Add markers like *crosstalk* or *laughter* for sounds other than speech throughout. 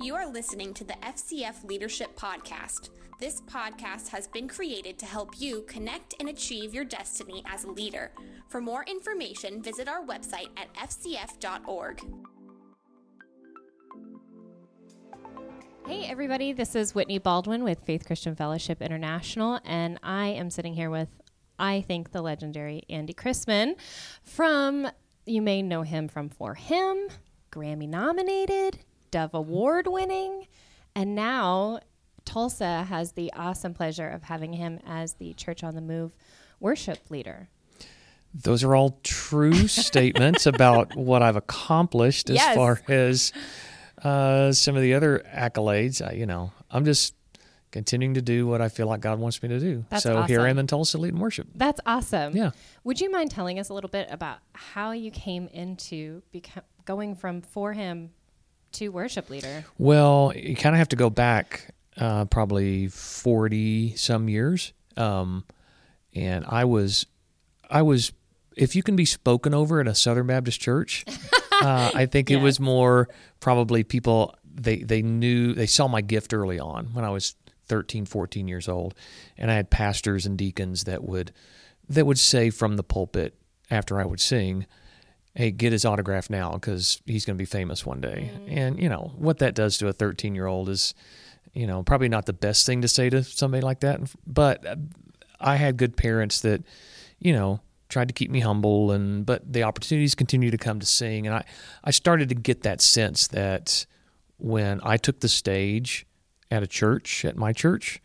You are listening to the FCF Leadership Podcast. This podcast has been created to help you connect and achieve your destiny as a leader. For more information, visit our website at fcf.org. Hey, everybody, this is Whitney Baldwin with Faith Christian Fellowship International, and I am sitting here with, I think, the legendary Andy Chrisman from, you may know him from 4Him, Grammy nominated, Dove Award winning, and now Tulsa has the awesome pleasure of having him as the Church on the Move worship leader. Those are all true *laughs* statements about what I've accomplished as Yes. far as uh, some of the other accolades. I, you know, I'm just continuing to do what I feel like God wants me to do. That's so here I awesome. am in Tulsa leading worship. That's awesome. Yeah. Would you mind telling us a little bit about how you came into beco- going from 4Him to worship leader? Well, you kind of have to go back uh, probably forty some years, um, and I was, I was, if you can be spoken over at a Southern Baptist church, *laughs* uh, I think it was more probably people they they knew they saw my gift early on when I was 13, 14 years old, and I had pastors and deacons that would that would say from the pulpit after I would sing hey, get his autograph now because he's going to be famous one day. And, you know, what that does to a 13 year old is, you know, probably not the best thing to say to somebody like that. But uh, I had good parents that, you know, tried to keep me humble and but the opportunities continue to come to sing and I I started to get that sense that when I took the stage at a church at my church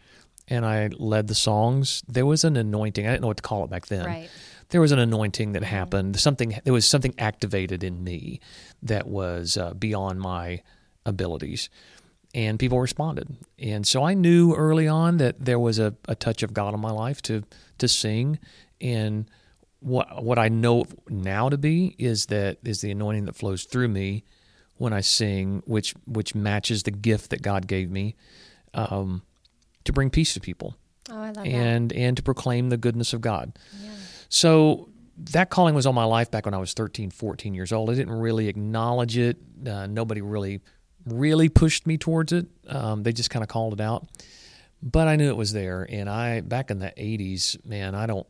and I led the songs there was an anointing I didn't know what to call it back then Right. There was an anointing that happened. Something there was something activated in me that was uh, beyond my abilities, and people responded. And so I knew early on that there was a, a touch of God in my life to to sing. And what what I know now to be is that is the anointing that flows through me when I sing, which which matches the gift that God gave me um, to bring peace to people Oh, I love and and to proclaim the goodness of God. So that calling was on my life back when I was 13, 14 years old. I didn't really acknowledge it. Uh, nobody really, really pushed me towards it. Um, they just kind of called it out. But I knew it was there. And I, back in the 80s, man, I don't,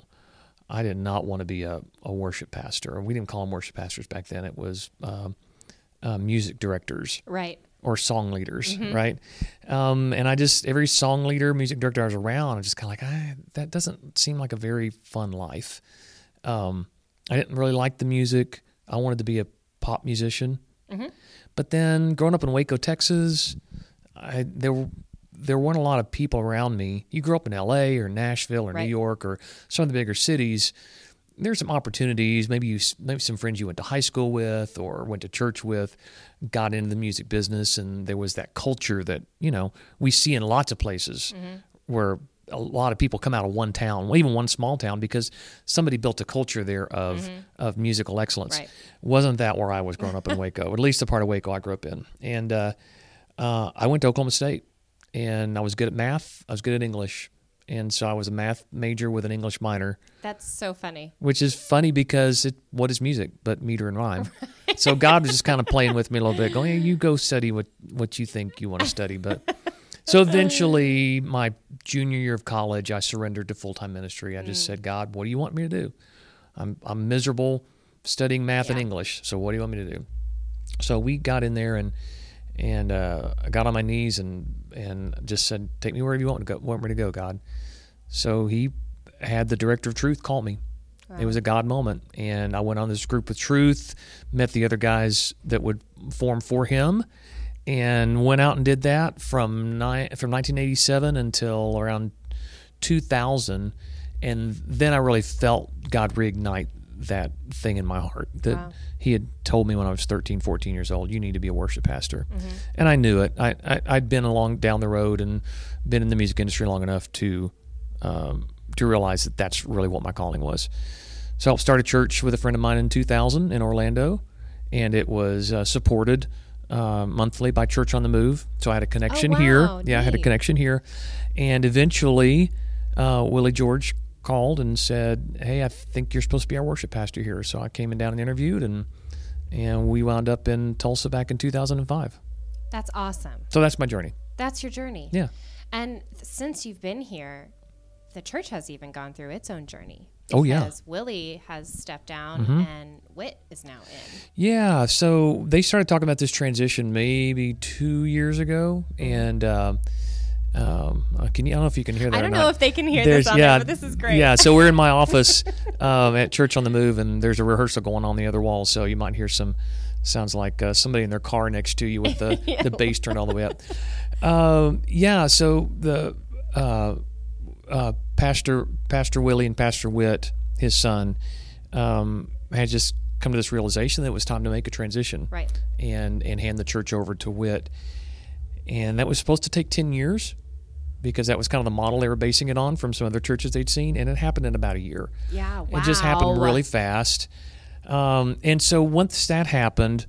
I did not want to be a, a worship pastor. We didn't call them worship pastors back then. It was um, uh, music directors. Right. Or song leaders, Mm-hmm. right? Um, and I just every song leader, music director I was around, I'm just kind of like, I, that doesn't seem like a very fun life. Um, I didn't really like the music. I wanted to be a pop musician, Mm-hmm. but then growing up in Waco, Texas, I there there weren't a lot of people around me. You grew up in L.A. or Nashville or Right. New York or some of the bigger cities. There's some opportunities. Maybe you, maybe some friends you went to high school with or went to church with, got into the music business, and there was that culture that you know we see in lots of places Mm-hmm. where a lot of people come out of one town, well, even one small town, because somebody built a culture there of of musical excellence. Right. Wasn't that where I was growing up in *laughs* Waco? At least the part of Waco I grew up in, and uh, uh, I went to Oklahoma State, and I was good at math. I was good at English, and so I was a math major with an English minor, That's so funny. which is funny because it, what is music but meter and rhyme? So God was just kind of *laughs* playing with me a little bit, going, hey, "You go study what what you think you want to study." But so eventually, my junior year of college, I surrendered to full time ministry. I just said, "God, what do you want me to do? I'm I'm miserable studying math and English. So what do you want me to do?" So we got in there and and uh, I got on my knees and and just said, "Take me wherever you want to go. Want me to go, God." So He had the director of truth call me. It was a God moment, and I went on this group with Truth, met the other guys that would form 4Him, and went out and did that from ni- from 1987 until around 2000, and then I really felt God reignite that thing in my heart that Wow. he had told me when I was 13, 14 years old, you need to be a worship pastor. And I knew it. I, I, I'd been along down the road and been in the music industry long enough to, um, to realize that that's really what my calling was. So I helped start a church with a friend of mine in 2000 in Orlando, and it was uh, supported uh, monthly by Church on the Move. So I had a connection wow. here. Yeah, I had a connection here. And eventually, uh, Willie George called and said, "Hey, I think you're supposed to be our worship pastor here." So I came in down and interviewed, and and we wound up in Tulsa back in 2005. That's awesome. So that's my journey. That's your journey. Yeah. And since you've been here, the church has even gone through its own journey. Oh, yeah. Because Willie has stepped down Mm-hmm. and Witt is now in. Yeah, so they started talking about this transition maybe two years ago, Mm-hmm. and um, um, uh, can you? I don't know if you can hear that. I don't know if they can hear There's- this yeah, there, but this is great. Yeah, so we're in my *laughs* office um, at Church on the Move, and there's a rehearsal going on the other wall, so you might hear some. Sounds like uh, somebody in their car next to you with the *laughs* the bass turned all the way up. Um, yeah, so the uh, uh, Pastor Pastor Willie and Pastor Witt, his son, um, had just come to this realization that it was time to make a transition Right. and and hand the church over to Witt. And that was supposed to take 10 years because that was kind of the model they were basing it on from some other churches they'd seen. And it happened in about a year. Yeah. Wow. It just happened really fast. Um, and so once that happened,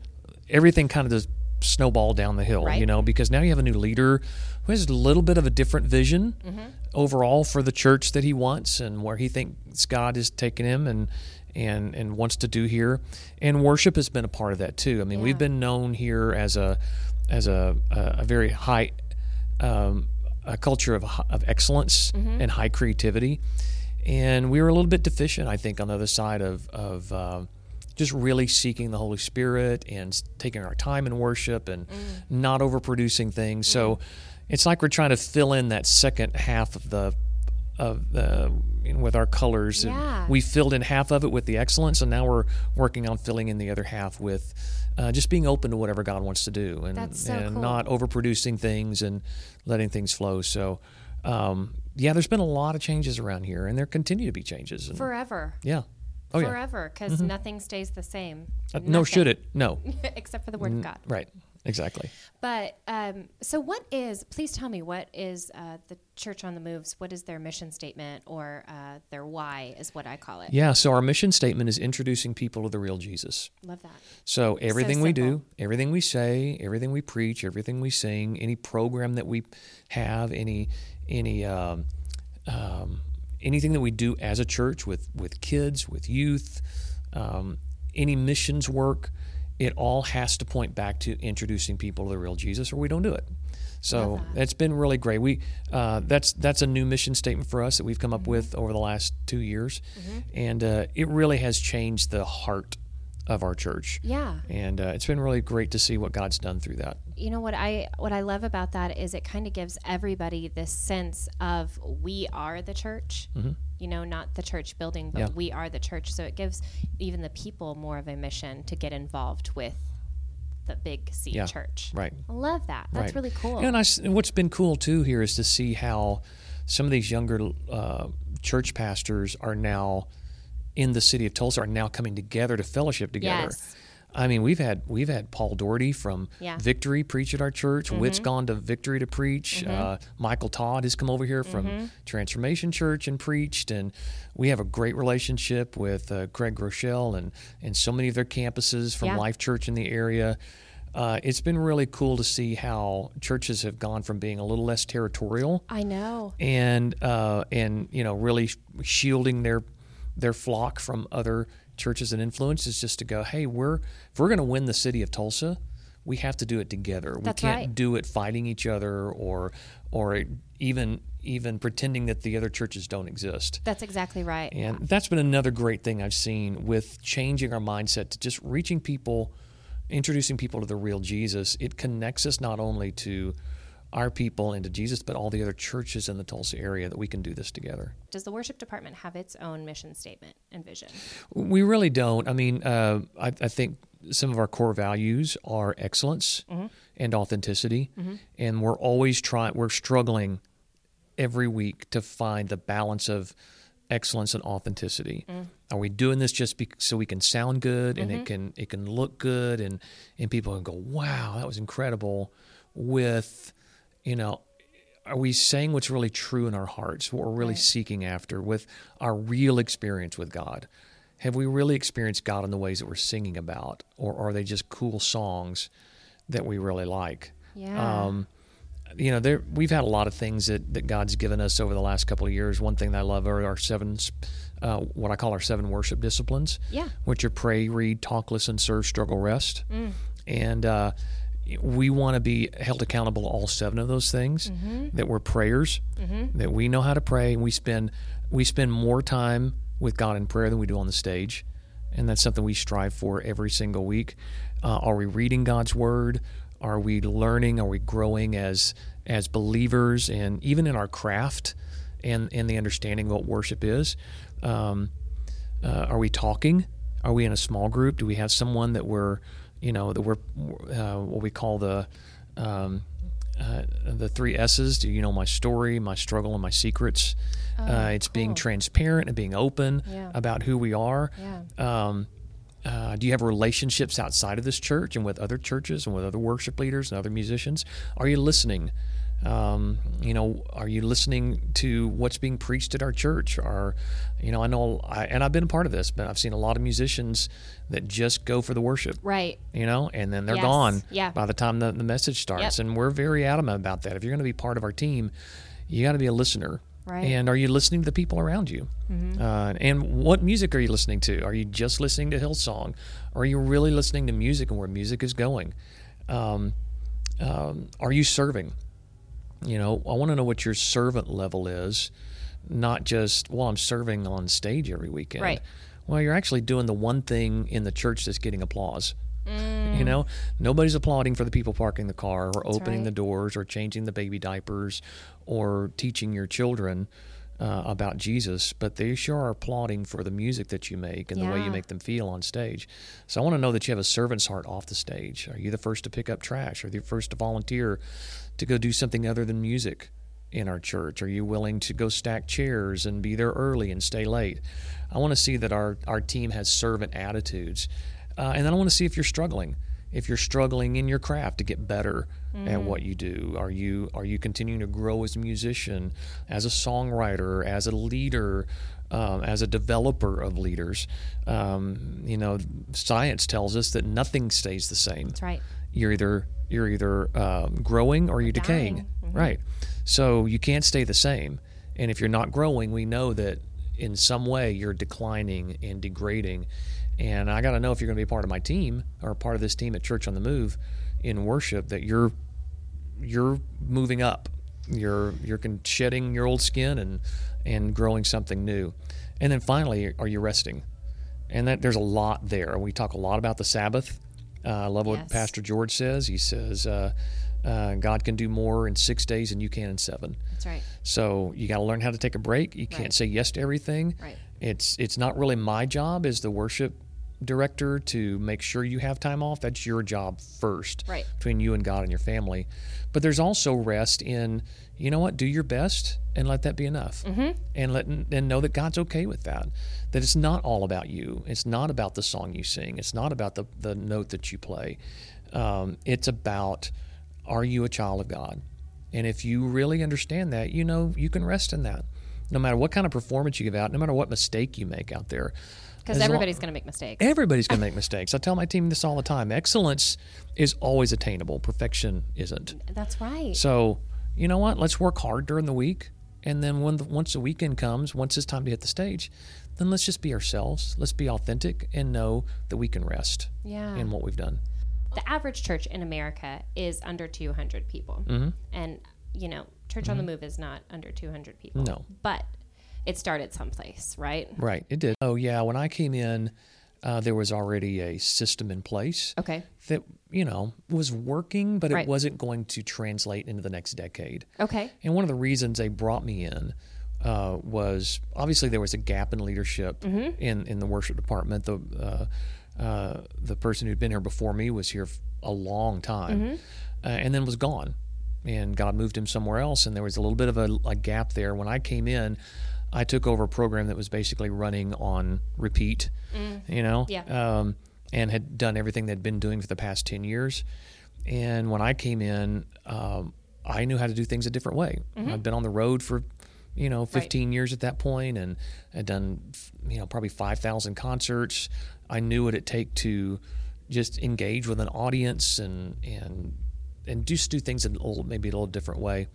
everything kind of just snowballed down the hill, Right. you know, because now you have a new leader who has a little bit of a different vision Mm-hmm. overall for the church that he wants and where he thinks God is taking him and and and wants to do here. And worship has been a part of that too. I mean, we've been known here as a as a a, a very high um, a culture of of excellence mm-hmm. and high creativity, and we were a little bit deficient, I think, on the other side of of uh, just really seeking the Holy Spirit and taking our time in worship and mm. not overproducing things. So mm-hmm. it's like we're trying to fill in that second half of the of the you know, with our colors. And Yeah. We filled in half of it with the excellence, and now we're working on filling in the other half with uh, just being open to whatever God wants to do, and so and cool. not overproducing things and letting things flow. So. Um, yeah, there's been a lot of changes around here, and there continue to be changes. And, Forever. yeah. Oh yeah. Forever. Because nothing stays the same. Uh, no, should it? No. *laughs* Except for the word of God. Right. Exactly. But um, so, what is? Please tell me what is uh, the Church on the Moves? What is their mission statement or uh, their why? Is what I call it. Yeah. So our mission statement is introducing people to the real Jesus. Love that. So everything we do, everything we say, everything we preach, everything we sing, any program that we have, any any um, um, anything that we do as a church with with kids, with youth, um, any missions work, it all has to point back to introducing people to the real Jesus, or we don't do it. So it's been really great. We uh, that's that's a new mission statement for us that we've come up with over the last two years, and uh, it really has changed the heart of our church. Yeah. And uh, it's been really great to see what God's done through that. you know what I what I love about that is it kind of gives everybody this sense of we are the church. You know, not the church building, but Mm-hmm. Yeah. we are the church. So it gives even the people more of a mission to get involved with the big C Yeah. church. Right. I love that. That's right. really cool. And, I what's been cool too here is to see how some of these younger uh, church pastors are now in the city of Tulsa are now coming together to fellowship together. Yes. I mean, we've had we've had Paul Daugherty from Yeah. Mm-hmm. Victory preach at our church. Witt's gone to Victory to preach. Uh, Michael Todd has come over here from Mm-hmm. Transformation Church and preached. And we have a great relationship with uh, Craig Groeschel and and so many of their campuses from Yeah. Life Church in the area. Uh, it's been really cool to see how churches have gone from being a little less territorial I know. and uh, and you know really shielding their their flock from other churches and influences just to go hey we're if we're going to win the city of Tulsa we have to do it together That's we can't right. do it fighting each other or or even even pretending that the other churches don't exist That's exactly right. and that's been another great thing I've seen with changing our mindset to just reaching people, introducing people to the real Jesus. It connects us not only to our people into Jesus, but all the other churches in the Tulsa area that we can do this together. Does the worship department have its own mission statement and vision? We really don't. I mean, uh, I, I think some of our core values are excellence mm-hmm. and authenticity, mm-hmm. and we're always trying. We're struggling every week to find the balance of excellence and authenticity. Mm. Are we doing this just be- so we can sound good and it mm-hmm. can it can look good and and people can go, wow, that was incredible? With you know, are we saying what's really true in our hearts, what we're really seeking after with our real experience with God? Have we really experienced God in the ways that we're singing about, or are they just cool songs that we really like? Yeah. Um, you know, there we've had a lot of things that, that God's given us over the last couple of years. One thing that I love are our seven, uh, what I call our seven worship disciplines, Yeah. which are pray, read, talk, listen, serve, struggle, rest. And uh, we want to be held accountable to all seven of those things. Mm-hmm. That we're prayers, that we know how to pray, and we spend we spend more time with God in prayer than we do on the stage, and that's something we strive for every single week. Uh, are we reading God's Word? Are we learning? Are we growing as as believers, and even in our craft, and and the understanding of what worship is? Um, uh, are we talking? Are we in a small group? Do we have someone that we're, you know, that we're uh, what we call the um, uh, the three S's? Do you know my story, my struggle, and my secrets? uh, it's being transparent and being open Yeah. about who we are. Yeah. Um, uh, do you have relationships outside of this church and with other churches and with other worship leaders and other musicians? Are you listening? Um, you know, are you listening to what's being preached at our church? Or, you know, I know, I, and I've been a part of this, but I've seen a lot of musicians that just go for the worship, Right. you know, and then they're Yes. gone Yeah. by the time the, the message starts. Yep. And we're very adamant about that. If you're going to be part of our team, you got to be a listener. Right. Mm-hmm. And are you listening to the people around you? Uh, and what music are you listening to? Are you just listening to Hillsong? Or are you really listening to music and where music is going? Um, um, are you serving? You know, I want to know what your servant level is, not just, well, I'm serving on stage every weekend. Right. Well, you're actually doing the one thing in the church that's getting applause. Mm. You know, nobody's applauding for the people parking the car or opening right. the doors or changing the baby diapers or teaching your children uh, about Jesus, but they sure are applauding for the music that you make and the way you make them feel on stage. So I want to know that you have a servant's heart off the stage. Are you the first to pick up trash? Are you the first to volunteer to go do something other than music? in our church? Are you willing to go stack chairs and be there early and stay late? I want to see that our, our team has servant attitudes. Uh, and then I want to see if you're struggling. If you're struggling in your craft to get better at what you do, are you are you continuing to grow as a musician, as a songwriter, as a leader, um, as a developer of leaders? Um, you know, science tells us that nothing stays the same That's right. You're either you're either um, growing or you're decaying. Mm-hmm. right so you can't stay the same and if you're not growing we know that in some way you're declining and degrading and i got to know if you're going to be part of my team or part of this team at church on the move in worship that you're you're moving up you're you're shedding your old skin and and growing something new and then finally are you resting and that there's a lot there. We talk a lot about the Sabbath. Uh, I love what Yes. Pastor George says. He says uh, uh, God can do more in six days than you can in seven. That's right. So you got to learn how to take a break. You can't say yes to everything. Right. It's it's not really my job as the worship director to make sure you have time off. That's your job first. Right. Between you and God and your family. But there's also rest in you know what? Do your best and let that be enough. Mm-hmm. And let and know that God's okay with that. That it's not all about you. It's not about the song you sing. It's not about the the note that you play. Um, it's about are you a child of God? And if you really understand that, you know you can rest in that. No matter what kind of performance you give out, no matter what mistake you make out there. Because everybody's going to make mistakes. Everybody's going *laughs* to make mistakes. I tell my team this all the time. Excellence is always attainable. Perfection isn't. That's right. So, you know what? Let's work hard during the week, and then when the, once the weekend comes, once it's time to hit the stage, then let's just be ourselves. Let's be authentic and know that we can rest Yeah. in what we've done. the average church in America is under 200 people. Mm-hmm. And, you know, Church on the Move is not under 200 people. No. But it started someplace, right? Right. It did. Oh yeah. When I came in, uh, there was already a system in place Okay. that you know was working, but Right. it wasn't going to translate into the next decade. Okay. And one of the reasons they brought me in uh, was obviously there was a gap in leadership Mm-hmm. in in the worship department. The uh, uh, the person who'd been here before me was here a long time, Mm-hmm. uh, and then was gone. And God moved him somewhere else, and there was a little bit of a, a gap there. When I came in, I took over a program that was basically running on repeat. You know, Mm. Yeah. um, and had done everything they'd been doing for the past 10 years. And when I came in, um, I knew how to do things a different way. I'd been on the road for, you know, 15 years at that point and had done, you know, probably 5,000 concerts. I knew what it take to just engage with an audience and, and, and just do things in a little, maybe a little different way.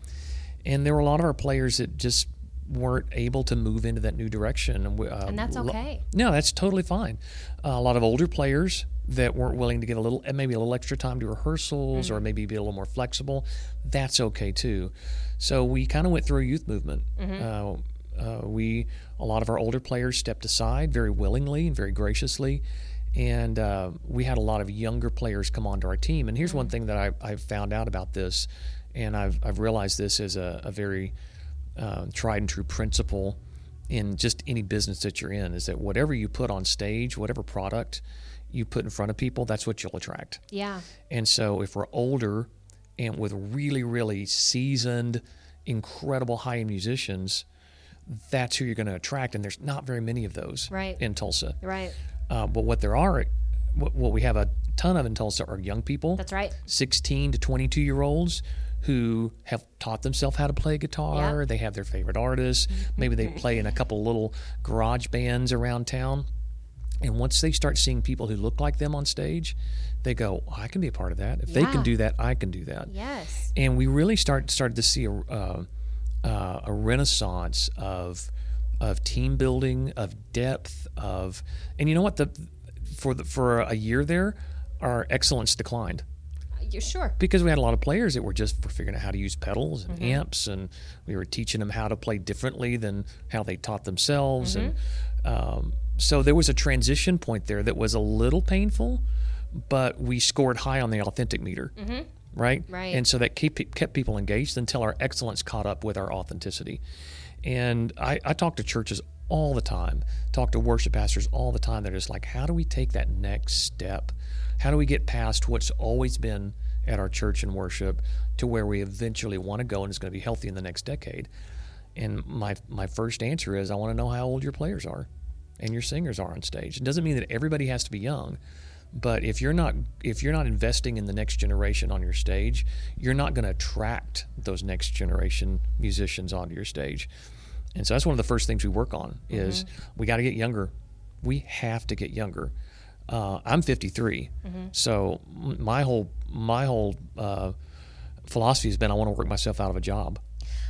And there were a lot of our players that just weren't able to move into that new direction. Uh, And that's okay. no, that's totally fine. Uh, a lot of older players that weren't willing to give a little, maybe a little extra time to rehearsals, or maybe be a little more flexible. That's okay too. So we kind of went through a youth movement. Uh, uh, we a lot of our older players stepped aside very willingly and very graciously, and uh, we had a lot of younger players come onto our team. And here's one thing that I, I've found out about this, and I've I've realized this is a, a very uh, tried and true principle in just any business that you're in is that whatever you put on stage, whatever product you put in front of people, that's what you'll attract. Yeah. And so if we're older and with really, really seasoned, incredible high end musicians, that's who you're going to attract. And there's not very many of those Right. in Tulsa. Right. Uh, but what there are, what, what we have a ton of in Tulsa are young people, That's right. 16 to 22 year olds who have taught themselves how to play guitar. Yeah. Mm-hmm. They have their favorite artists. Maybe they play in a couple little garage bands around town. And once they start seeing people who look like them on stage, they go, oh, I can be a part of that. If they can do that, I can do that. Yes. And we really start started to see a, uh, uh, a renaissance of of team building, of depth, of and you know what the for the for a year there, our excellence declined You're sure. because we had a lot of players that were just were figuring out how to use pedals and mm-hmm. amps, and we were teaching them how to play differently than how they taught themselves, and mm-hmm. um, so there was a transition point there that was a little painful, but we scored high on the authentic meter, mm-hmm. right? Right. And so that keep, kept people engaged until our excellence caught up with our authenticity. And I, I talk to churches all the time, talk to worship pastors all the time. They're just like, how do we take that next step? How do we get past what's always been at our church and worship to where we eventually want to go and it's going to be healthy in the next decade? And my my first answer is I want to know how old your players are and your singers are on stage. It doesn't mean that everybody has to be young, but if you're not if you're not investing in the next generation on your stage, you're not going to attract those next generation musicians onto your stage. And so that's one of the first things we work on is mm-hmm. we got to get younger. We have to get younger. Uh, I'm 53, so my whole my whole uh, philosophy has been I want to work myself out of a job.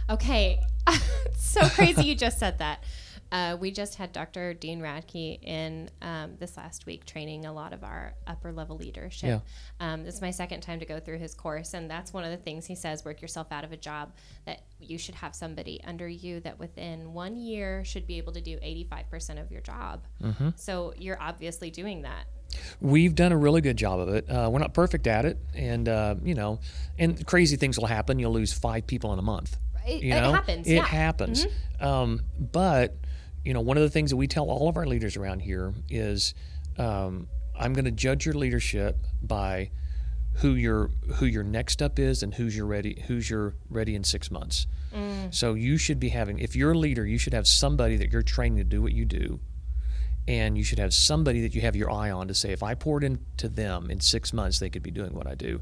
Okay. *laughs* so crazy you just said that. Uh, we just had Dr. Dean Radke in um, this last week training a lot of our upper level leadership. Yeah. Um, this is my second time to go through his course, and that's one of the things he says work yourself out of a job. That you should have somebody under you that within one year should be able to do 85% of your job. Mm-hmm. So you're obviously doing that. We've done a really good job of it. Uh, we're not perfect at it, and uh, you know, and crazy things will happen. You'll lose five people in a month. It, You it happens. It yeah. Mm-hmm. happens. Um, but you know, one of the things that we tell all of our leaders around here is, um, I'm going to judge your leadership by who your who your next up is and who's your ready who's your ready in six months. Mm. So you should be having if you're a leader, you should have somebody that you're training to do what you do and you should have somebody that you have your eye on to say if i poured into them in six months they could be doing what i do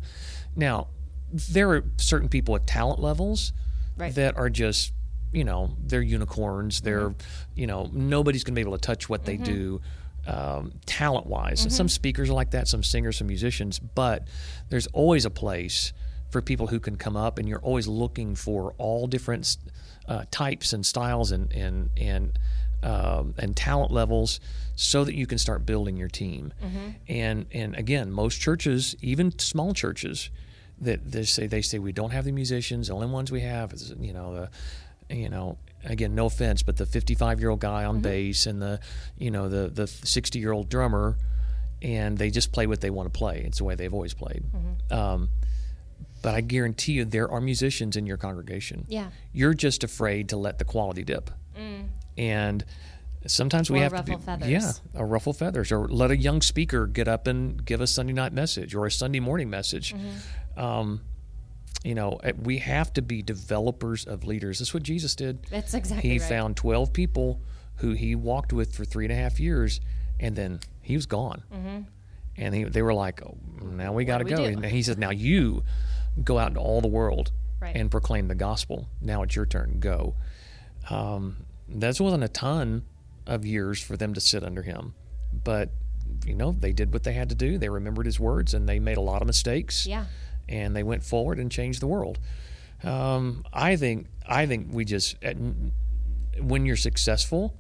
now there are certain people at talent levels Right. that are just you know they're unicorns they're Mm-hmm. you know nobody's going to be able to touch what they do um, talent wise and Mm-hmm. some speakers are like that some singers some musicians but there's always a place for people who can come up and you're always looking for all different uh, types and styles and and and um, and talent levels so that you can start building your team. And and again, most churches, even small churches, that they say they say we don't have the musicians. The only ones we have is you know the you know again no offense, but the 55 year old guy on bass and the you know the the 60 year old drummer, and they just play what they want to play. It's the way they've always played. Um, but I guarantee you, there are musicians in your congregation. Yeah. You're just afraid to let the quality dip. And sometimes we Or have to be, feathers. yeah, or ruffle feathers, or let a young speaker get up and give a Sunday night message or a Sunday morning message. Mm-hmm. Um, you know, eh, we have to be developers of leaders. That's what Jesus did. That's exactly He right. found 12 people who he walked with for three and a half years, and then he was gone. And he, they were like, oh, now we got to Mm-hmm. go. do? And he said, now you go out into all the world Right. and proclaim the gospel. Now it's your turn. Go. Um, that wasn't a ton of years for them to sit under him, but you know they did what they had to do. They remembered his words, and they made a lot of mistakes. Yeah. And they went forward and changed the world. Um, I think I think we just at, when you're successful,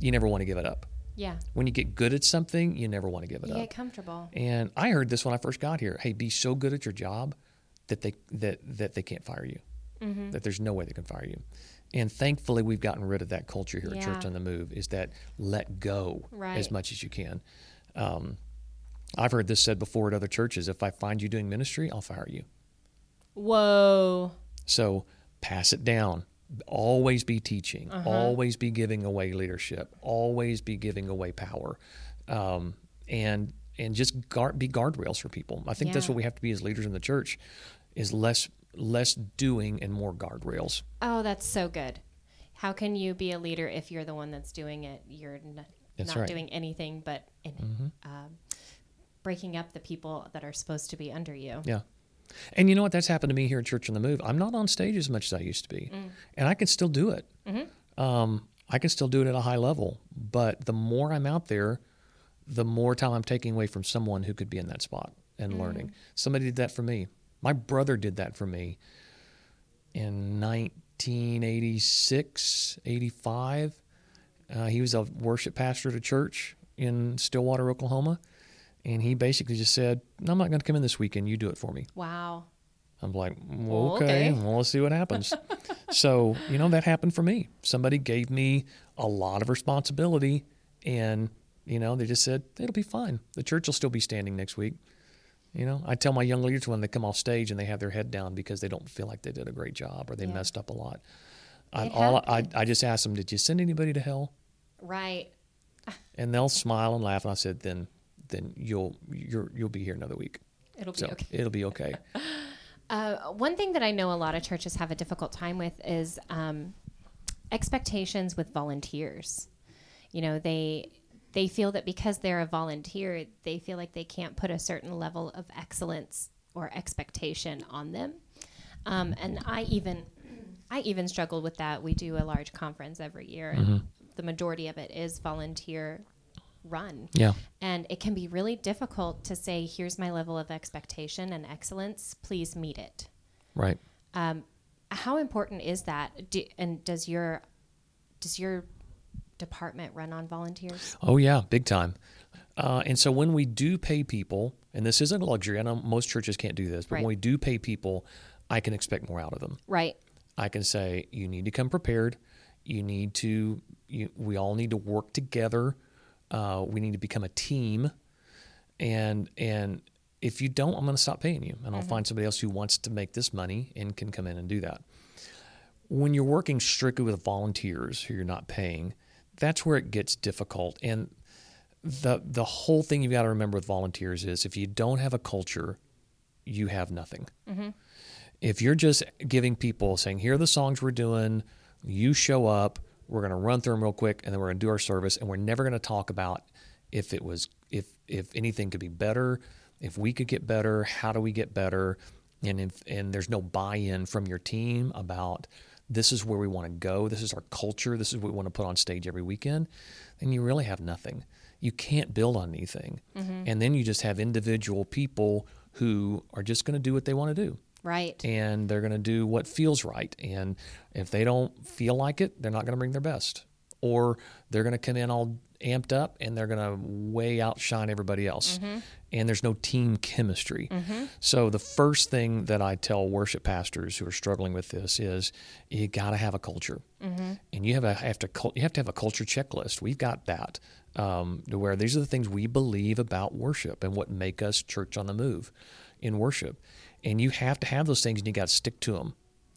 you never want to give it up. Yeah. When you get good at something, you never want to give it You up. get comfortable. And I heard this when I first got here. Hey, be so good at your job that they that that they can't fire you. Mm-hmm. That there's no way they can fire you. And thankfully, we've gotten rid of that culture here at Church on the Move. Is that let go Right. as much as you can. Um, I've heard this said before at other churches. If I find you doing ministry, I'll fire you. Whoa. So pass it down. Always be teaching. Uh-huh. Always be giving away leadership. Always be giving away power, um, and and just guard, be guardrails for people. I think that's what we have to be as leaders in the church, is less less doing and more guardrails. Oh, that's so good. How can you be a leader if you're the one that's doing it? You're n- not right. doing anything but in, um, breaking up the people that are supposed to be under you. Yeah. And you know what? That's happened to me here at Church on the Move. I'm not on stage as much as I used to be, and I can still do it. Um, I can still do it at a high level, but the more I'm out there, the more time I'm taking away from someone who could be in that spot and learning. Somebody did that for me. My brother did that for me in 1986, 85. Uh, he was a worship pastor at a church in Stillwater, Oklahoma. And he basically just said, no, I'm not going to come in this weekend. You do it for me. Wow. I'm like, well, okay, okay. well, let's see what happens. *laughs* so, you know, that happened for me. Somebody gave me a lot of responsibility, and, you know, they just said, it'll be fine. The church will still be standing next week. You know, I tell my young leaders when they come off stage and they have their head down because they don't feel like they did a great job or they Yeah. messed up a lot. I, all I. I just ask them, did you send anybody to hell? Right. And they'll smile and laugh. And I said, then, then you'll you're, you'll be here another week. It'll be So okay. it'll be okay. *laughs* Uh, one thing that I know a lot of churches have a difficult time with is um, expectations with volunteers. You know, they they feel that because they're a volunteer, they feel like they can't put a certain level of excellence or expectation on them. Um, and I even I even struggled with that. We do a large conference every year, and the majority of it is volunteer run. Yeah. And it can be really difficult to say, here's my level of expectation and excellence, please meet it. Right. Um, How important is that? Do, and does your does your department run on volunteers? Oh yeah, big time. Uh, and so when we do pay people, and this isn't a luxury, I know most churches can't do this, but Right. when we do pay people, I can expect more out of them. Right. I can say you need to come prepared. You need to. You, we all need to work together. Uh, we need to become a team. And and if you don't, I'm going to stop paying you, and I'll find somebody else who wants to make this money and can come in and do that. When you're working strictly with volunteers who you're not paying, that's where it gets difficult. And the the whole thing you've got to remember with volunteers is if you don't have a culture, you have nothing if you're just giving people saying, here are the songs we're doing, you show up, we're going to run through them real quick, and then we're going to do our service, and we're never going to talk about if it was if if anything could be better, if we could get better, how do we get better, and if, and there's no buy-in from your team about this is where we want to go, this is our culture, this is what we want to put on stage every weekend, then you really have nothing. You can't build on anything, mm-hmm. and then you just have individual people who are just going to do what they want to do Right. and they're going to do what feels right. And if they don't feel like it, they're not going to bring their best. Or they're going to come in all amped up and they're going to way outshine everybody else. Mm-hmm. And there's no team chemistry. Mm-hmm. So the first thing that I tell worship pastors who are struggling with this is you got to have a culture. Mm-hmm. And you have, a, have to you have to have a culture checklist. We've got that um, to where these are the things we believe about worship and what make us church on the move in worship. And you have to have those things and you got to stick to them.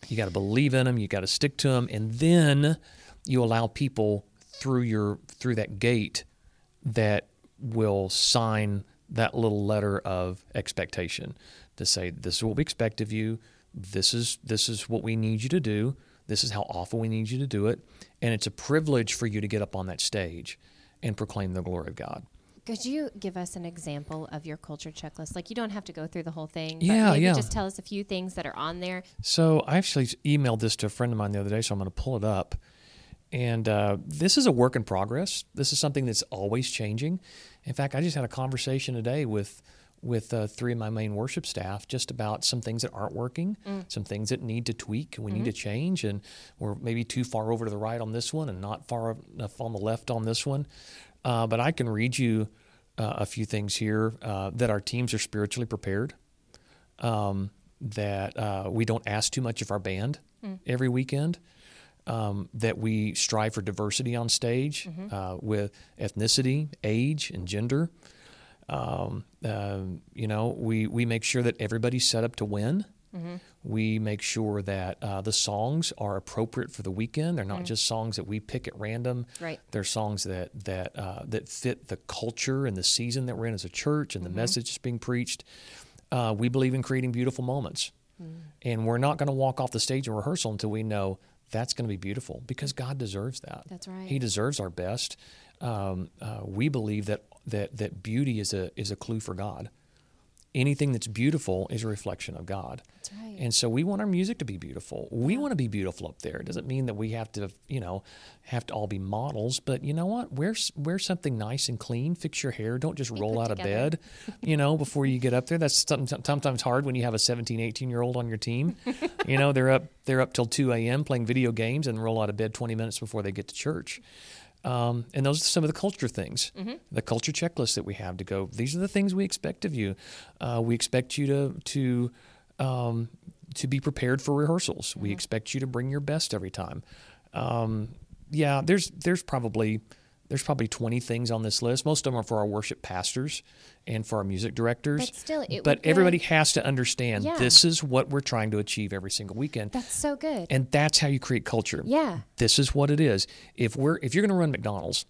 You got to believe in them, you got to stick to them, and then you allow people through your through that gate that will sign that little letter of expectation to say this is what we expect of you. This is this is what we need you to do. This is how often we need you to do it. And it's a privilege for you to get up on that stage and proclaim the glory of God. Could you give us an example of your culture checklist? Like you don't have to go through the whole thing. Yeah, yeah. just tell us a few things that are on there. So I actually emailed this to a friend of mine the other day, so I'm going to pull it up. And uh, this is a work in progress. This is something that's always changing. In fact, I just had a conversation today with with uh, three of my main worship staff just about some things that aren't working, some things that need to tweak, and we need to change, and we're maybe too far over to the right on this one and not far enough on the left on this one. Uh, but I can read you uh, a few things here uh, that our teams are spiritually prepared, um, that uh, we don't ask too much of our band every weekend, um, that we strive for diversity on stage uh, with ethnicity, age, and gender. Um, um, you know, we, we make sure that everybody's set up to win. We make sure that uh, the songs are appropriate for the weekend. They're not just songs that we pick at random. Right. They're songs that that uh, that fit the culture and the season that we're in as a church and the message that's being preached. Uh, we believe in creating beautiful moments, and we're not going to walk off the stage in rehearsal until we know that's going to be beautiful because God deserves that. That's right. He deserves our best. Um, uh, we believe that that that beauty is a is a clue for God. Anything that's beautiful is a reflection of God. That's right. And so we want our music to be beautiful. We want to be beautiful up there. It doesn't mean that we have to, you know, have to all be models, but you know what? Wear wear something nice and clean. Fix your hair. Don't just roll put out of bed, *laughs* you know, before you get up there. That's some- sometimes hard when you have a 17, 18 year old on your team. *laughs* you know, they're up they're up till 2 a.m. playing video games and roll out of bed 20 minutes before they get to church. Um, and those are some of the culture things, the culture checklist that we have to go. These are the things we expect of you. Uh, we expect you to to um, to be prepared for rehearsals. We expect you to bring your best every time. Um, yeah, there's there's probably there's probably 20 things on this list. Most of them are for our worship pastors and for our music directors. But still, it but everybody has to understand Yeah. this is what we're trying to achieve every single weekend. That's so good. and that's how you create culture yeah. this is what it is. If we're if you're going to run McDonald's,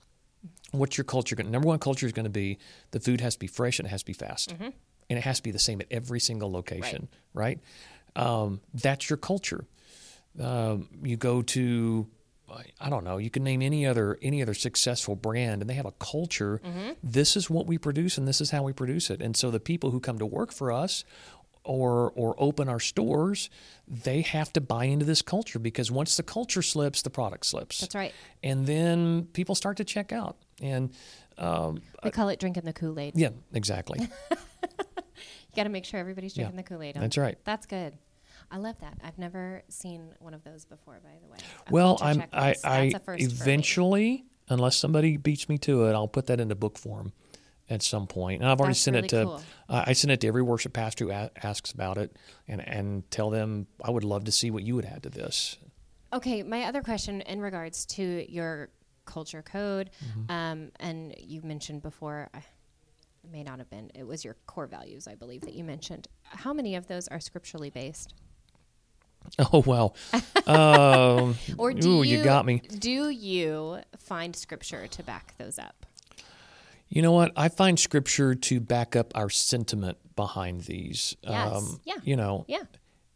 what's your culture going? Number one culture is going to be the food has to be fresh and it has to be fast, Mm-hmm. and it has to be the same at every single location, right? Um, that's your culture. Um, you go to I don't know. You can name any other any other successful brand, and they have a culture. Mm-hmm. This is what we produce, and this is how we produce it. And so the people who come to work for us, or or open our stores, they have to buy into this culture because once the culture slips, the product slips. That's right. And then people start to check out. And um, We call it drinking the Kool Aid. yeah, exactly. *laughs* You got to make sure everybody's drinking the Kool Aid. That's right. That's good. I love that. I've never seen one of those before, by the way. A well, I'm I. I That's a first for me. eventually, unless somebody beats me to it, I'll put that into book form at some point. And I've already That's sent it to cool. uh, I sent it to every worship pastor who a- asks about it, and and tell them I would love to see what you would add to this. Okay, my other question in regards to your culture code, Mm-hmm. um, and you mentioned before, I it may not have been, it was your core values, I believe, that you mentioned. How many of those are scripturally based? *laughs* Oh wow, um, *laughs* Or do ooh, you, you got me. Do you find scripture to back those up? You know what? I find scripture to back up our sentiment behind these. Um, Yes. Yeah. You know, Yeah.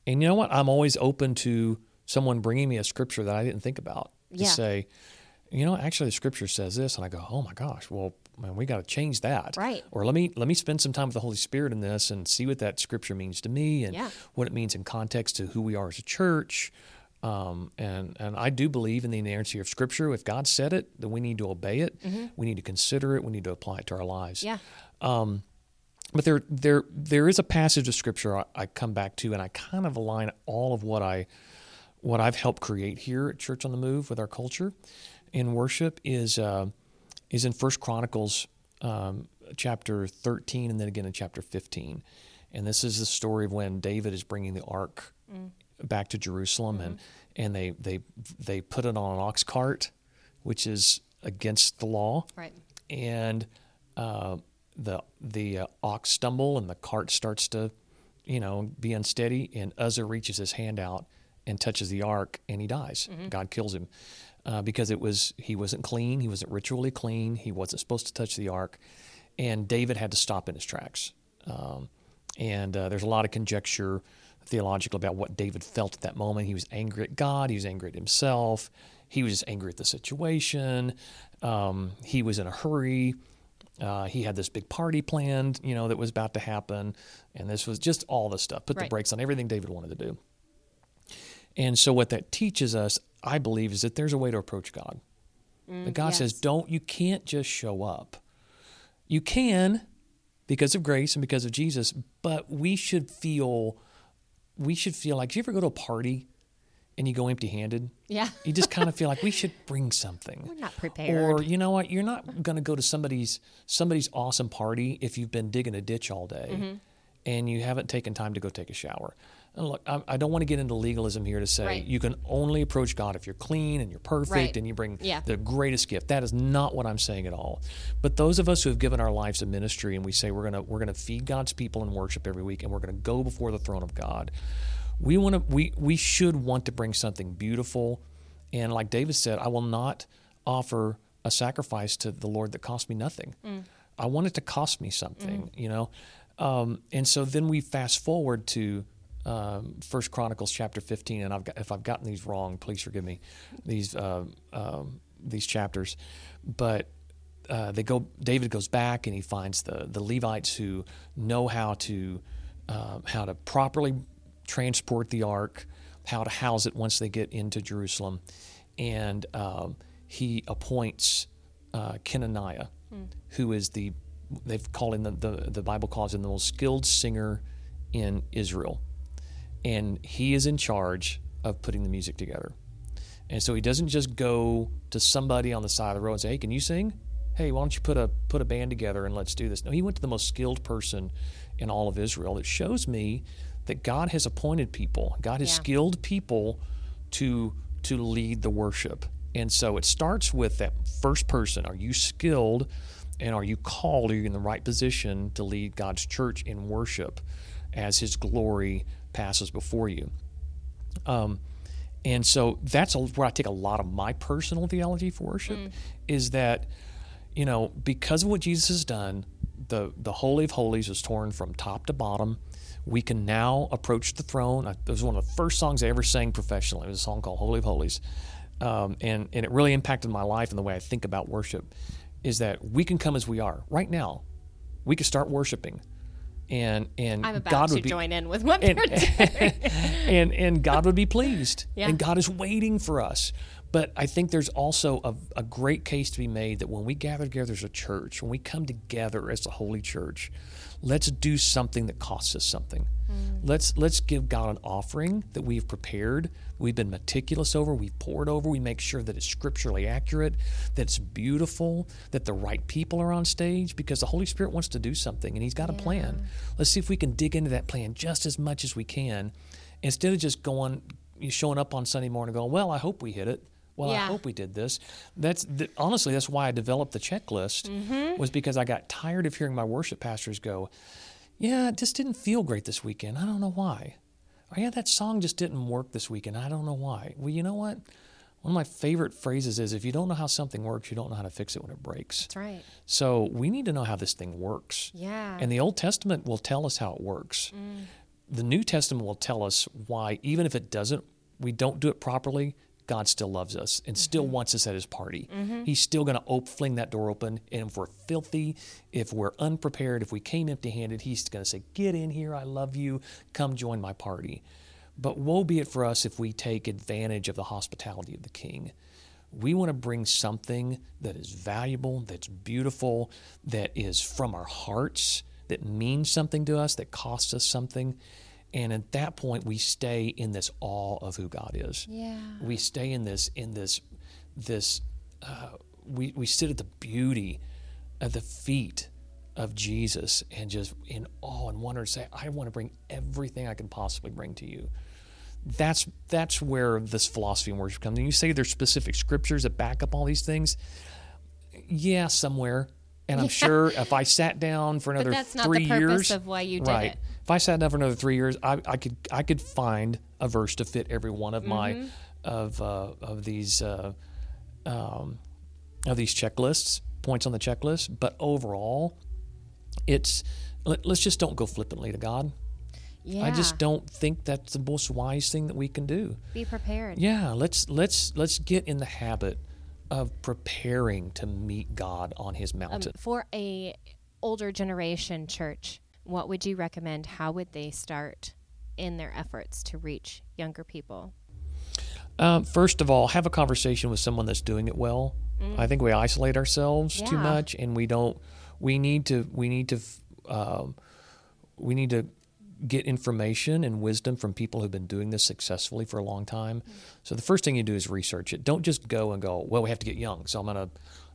And you know what? I'm always open to someone bringing me a scripture that I didn't think about to Yeah. say, you know, actually the scripture says this, and I go, oh my gosh, well, man, we got to change that, Right. Or let me let me spend some time with the Holy Spirit in this and see what that scripture means to me and Yeah. what it means in context to who we are as a church. Um, and and I do believe in the inerrancy of Scripture. If God said it, then we need to obey it. We need to consider it. We need to apply it to our lives. Yeah. But there, there, there is a passage of scripture I, I come back to, and I kind of align all of what I, what I've helped create here at Church on the Move with our culture in worship is, uh, is in First Chronicles um, chapter thirteen, and then again in chapter fifteen, and this is the story of when David is bringing the ark back to Jerusalem, and and they they they put it on an ox cart, which is against the law Right. and uh, the the uh, ox stumble and the cart starts to, you know, be unsteady. And Uzzah reaches his hand out and touches the ark, and he dies. God kills him uh, because it was he wasn't clean. He wasn't ritually clean. He wasn't supposed to touch the ark, and David had to stop in his tracks. Um, and uh, there's a lot of conjecture theological about what David felt at that moment. He was angry at God. He was angry at himself. He was angry at the situation. Um, he was in a hurry. Uh, he had this big party planned, you know, that was about to happen, and this was just all the stuff. Put the brakes on everything David wanted to do. And so, what that teaches us, I believe, is that there's a way to approach God. that God says, don't, you can't just show up. You can because of grace and because of Jesus, but we should feel, we should feel like, do you ever go to a party and you go empty handed. Yeah. *laughs* You just kind of feel like we should bring something. We're not prepared. Or you know what? You're not going to go to somebody's somebody's awesome party if you've been digging a ditch all day Mm-hmm. and you haven't taken time to go take a shower. And look, I, I don't want to get into legalism here to say Right. you can only approach God if you're clean and you're perfect Right. and you bring Yeah. the greatest gift. That is not what I'm saying at all. But those of us who have given our lives to ministry and we say we're gonna we're gonna feed God's people in worship every week and we're gonna go before the throne of God, we want to we we should want to bring something beautiful. And like David said, I will not offer a sacrifice to the Lord that cost me nothing. I want it to cost me something, you know. Um, and so then we fast forward to um, First Chronicles chapter 15, and I've got, if I've gotten these wrong, please forgive me. These uh, um, these chapters, but uh, they go. David goes back and he finds the the Levites who know how to um, how to properly transport the ark, how to house it once they get into Jerusalem, and um, he appoints uh, Kenaniah, who is the they've called him the, the the Bible calls him the most skilled singer in Israel, and he is in charge of putting the music together. And so he doesn't just go to somebody on the side of the road and say, "Hey, can you sing? Hey, why don't you put a put a band together and let's do this?" No, he went to the most skilled person in all of Israel. It shows me that God has appointed people. God has Yeah. skilled people to to lead the worship. And so it starts with that first person. Are you skilled and are you called? Are you in the right position to lead God's church in worship as his glory passes before you? Um, and so that's a, where I take a lot of my personal theology for worship is that, you know, because of what Jesus has done, the, the Holy of Holies is torn from top to bottom. We can now approach the throne. I, it was one of the first songs I ever sang professionally. It was a song called Holy of Holies. Um, and, and it really impacted my life and the way I think about worship is that we can come as we are right now. We can start worshiping. And, and I'm about God to would be, join in with what and, they're *laughs* doing. and and God would be pleased. *laughs* Yeah. And God is waiting for us. But I think there's also a, a great case to be made that when we gather together as a church, when we come together as a holy church, let's do something that costs us something. Mm. Let's let's give God an offering that we've prepared, we've been meticulous over, we've poured over, we make sure that it's scripturally accurate, that it's beautiful, that the right people are on stage because the Holy Spirit wants to do something and He's got a plan. Let's see if we can dig into that plan just as much as we can instead of just going showing up on Sunday morning going, Well, I hope we hit it. Well, I hope we did this. That's honestly that's why I developed the checklist Mm-hmm. was because I got tired of hearing my worship pastors go, "Yeah, it just didn't feel great this weekend. I don't know why." Or yeah, that song just didn't work this weekend. I don't know why. Well, you know what? One of my favorite phrases is if you don't know how something works, you don't know how to fix it when it breaks. That's right. So we need to know how this thing works. Yeah. And the Old Testament will tell us how it works. The New Testament will tell us why, even if it doesn't, we don't do it properly, God still loves us and still mm-hmm. wants us at his party. Mm-hmm. He's still going to fling that door open. And if we're filthy, if we're unprepared, if we came empty handed, he's going to say, Get in here. I love you. Come join my party. But woe be it for us if we take advantage of the hospitality of the king. We want to bring something that is valuable, that's beautiful, that is from our hearts, that means something to us, that costs us something. And at that point, we stay in this awe of who God is. Yeah. We stay in this, in this, this. Uh, we we sit at the beauty of the feet of Jesus and just in awe and wonder and say, I want to bring everything I can possibly bring to you that's that's where this philosophy and worship comes. And you say there's specific scriptures that back up all these things. Yeah, somewhere. And I'm sure if I sat down for another that's not three the purpose years, of why you did right? it. If I sat down for another three years, I, I could I could find a verse to fit every one of my Mm-hmm. of uh, of these uh, um, of these checklists points on the checklist. But overall, it's let, let's just don't go flippantly to God. Yeah. I just don't think that's the most wise thing that we can do. be prepared. Yeah, let's let's let's get in the habit of preparing to meet God on his Um, mountain. for a older generation church, what would you recommend? How would they start in their efforts to reach younger people? Um, first of all, have a conversation with someone that's doing it well. I think we isolate ourselves too much, and we don't. We need to. We need to. Um, we need to get information and wisdom from people who've been doing this successfully for a long time. So the first thing you do is research it. Don't just go and go, well, we have to get young. So I'm going to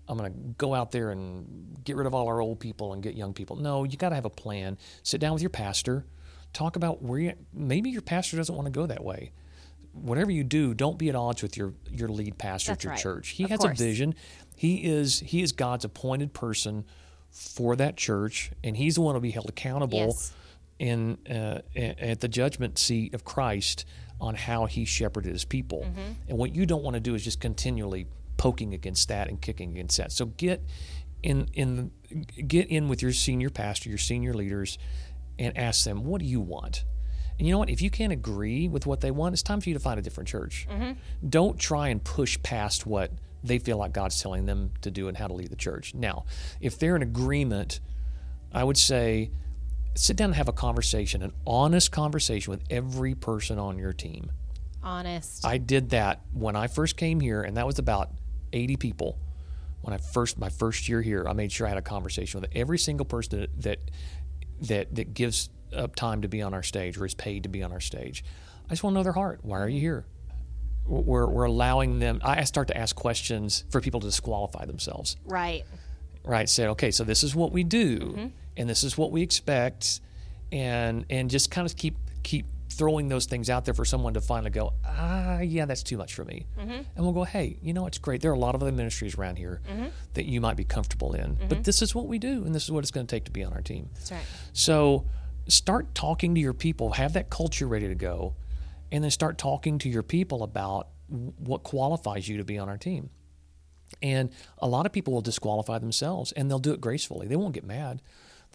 I'm going to go out there and get rid of all our old people and get young people. No, you got to have a plan. Sit down with your pastor, talk about where you, maybe your pastor doesn't want to go that way. Whatever you do, don't be at odds with your your lead pastor That's at your right. church. He Of has course. a vision. He is he is God's appointed person for that church, and he's the one to be held accountable Yes. in uh, at the judgment seat of Christ on how he shepherded his people. Mm-hmm. And what you don't want to do is just continually poking against that and kicking against that. So get in in get in with your senior pastor, your senior leaders, and ask them, what do you want? And you know what? If you can't agree with what they want, it's time for you to find a different church. Mm-hmm. Don't try and push past what they feel like God's telling them to do and how to lead the church. Now, if they're in agreement, I would say sit down and have a conversation, an honest conversation with every person on your team. Honest. I did that when I first came here, and that was about 80 people. When I first my first year here, I made sure I had a conversation with every single person that that that, gives up time to be on our stage or is paid to be on our stage. I just want to know their heart. Why are you here? We're, we're allowing them. I start to ask questions for people to disqualify themselves right. right say okay so this is what we do mm-hmm. and this is what we expect and and just kind of keep keep throwing those things out there for someone to finally go ah yeah that's too much for me mm-hmm. and we'll go hey you know it's great there are a lot of other ministries around here mm-hmm. that you might be comfortable in but mm-hmm. this is what we do and this is what it's going to take to be on our team That's right. so start talking to your people, have that culture ready to go, and then start talking to your people about what qualifies you to be on our team. And a lot of people will disqualify themselves and they'll do it gracefully. They won't get mad.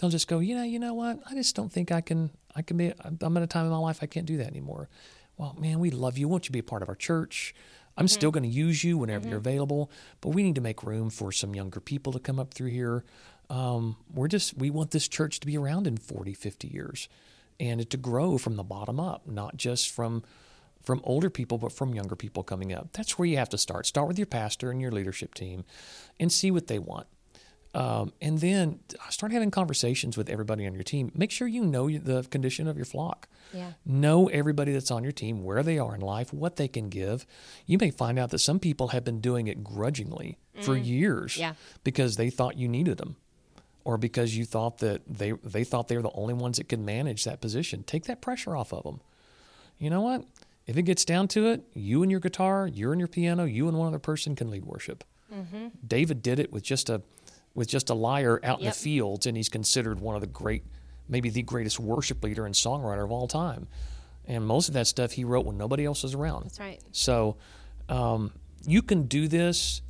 They'll just go, you know, you know what? I just don't think I can I can be I'm at a time in my life I can't do that anymore. Well, man, we love you. Won't you be a part of our church? I'm still going to use you whenever you're available, but we need to make room for some younger people to come up through here. Um, we're just we want this church to be around in 40, 50 years and it to grow from the bottom up, not just from from older people, but from younger people coming up. That's where you have to start. Start with your pastor and your leadership team, and see what they want, um, and then start having conversations with everybody on your team. Make sure you know the condition of your flock. Yeah. Know everybody that's on your team, where they are in life, what they can give. You may find out that some people have been doing it grudgingly for years Yeah. because they thought you needed them or because you thought that they they thought they were the only ones that could manage that position. Take that pressure off of them. You know what? If it gets down to it, you and your guitar, you and your piano, you and one other person can lead worship. David did it with just a with just a lyre out in the fields, and he's considered one of the great, maybe the greatest worship leader and songwriter of all time. And most of that stuff he wrote when nobody else was around. That's right. So um, you can do this,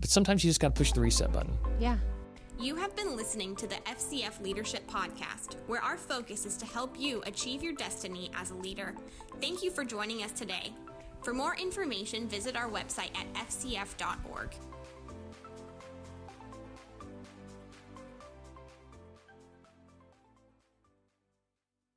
but sometimes you just got to push the reset button. Yeah. You have been listening to the FCF Leadership Podcast, where our focus is to help you achieve your destiny as a leader. Thank you for joining us today. For more information, visit our website at fcf.org.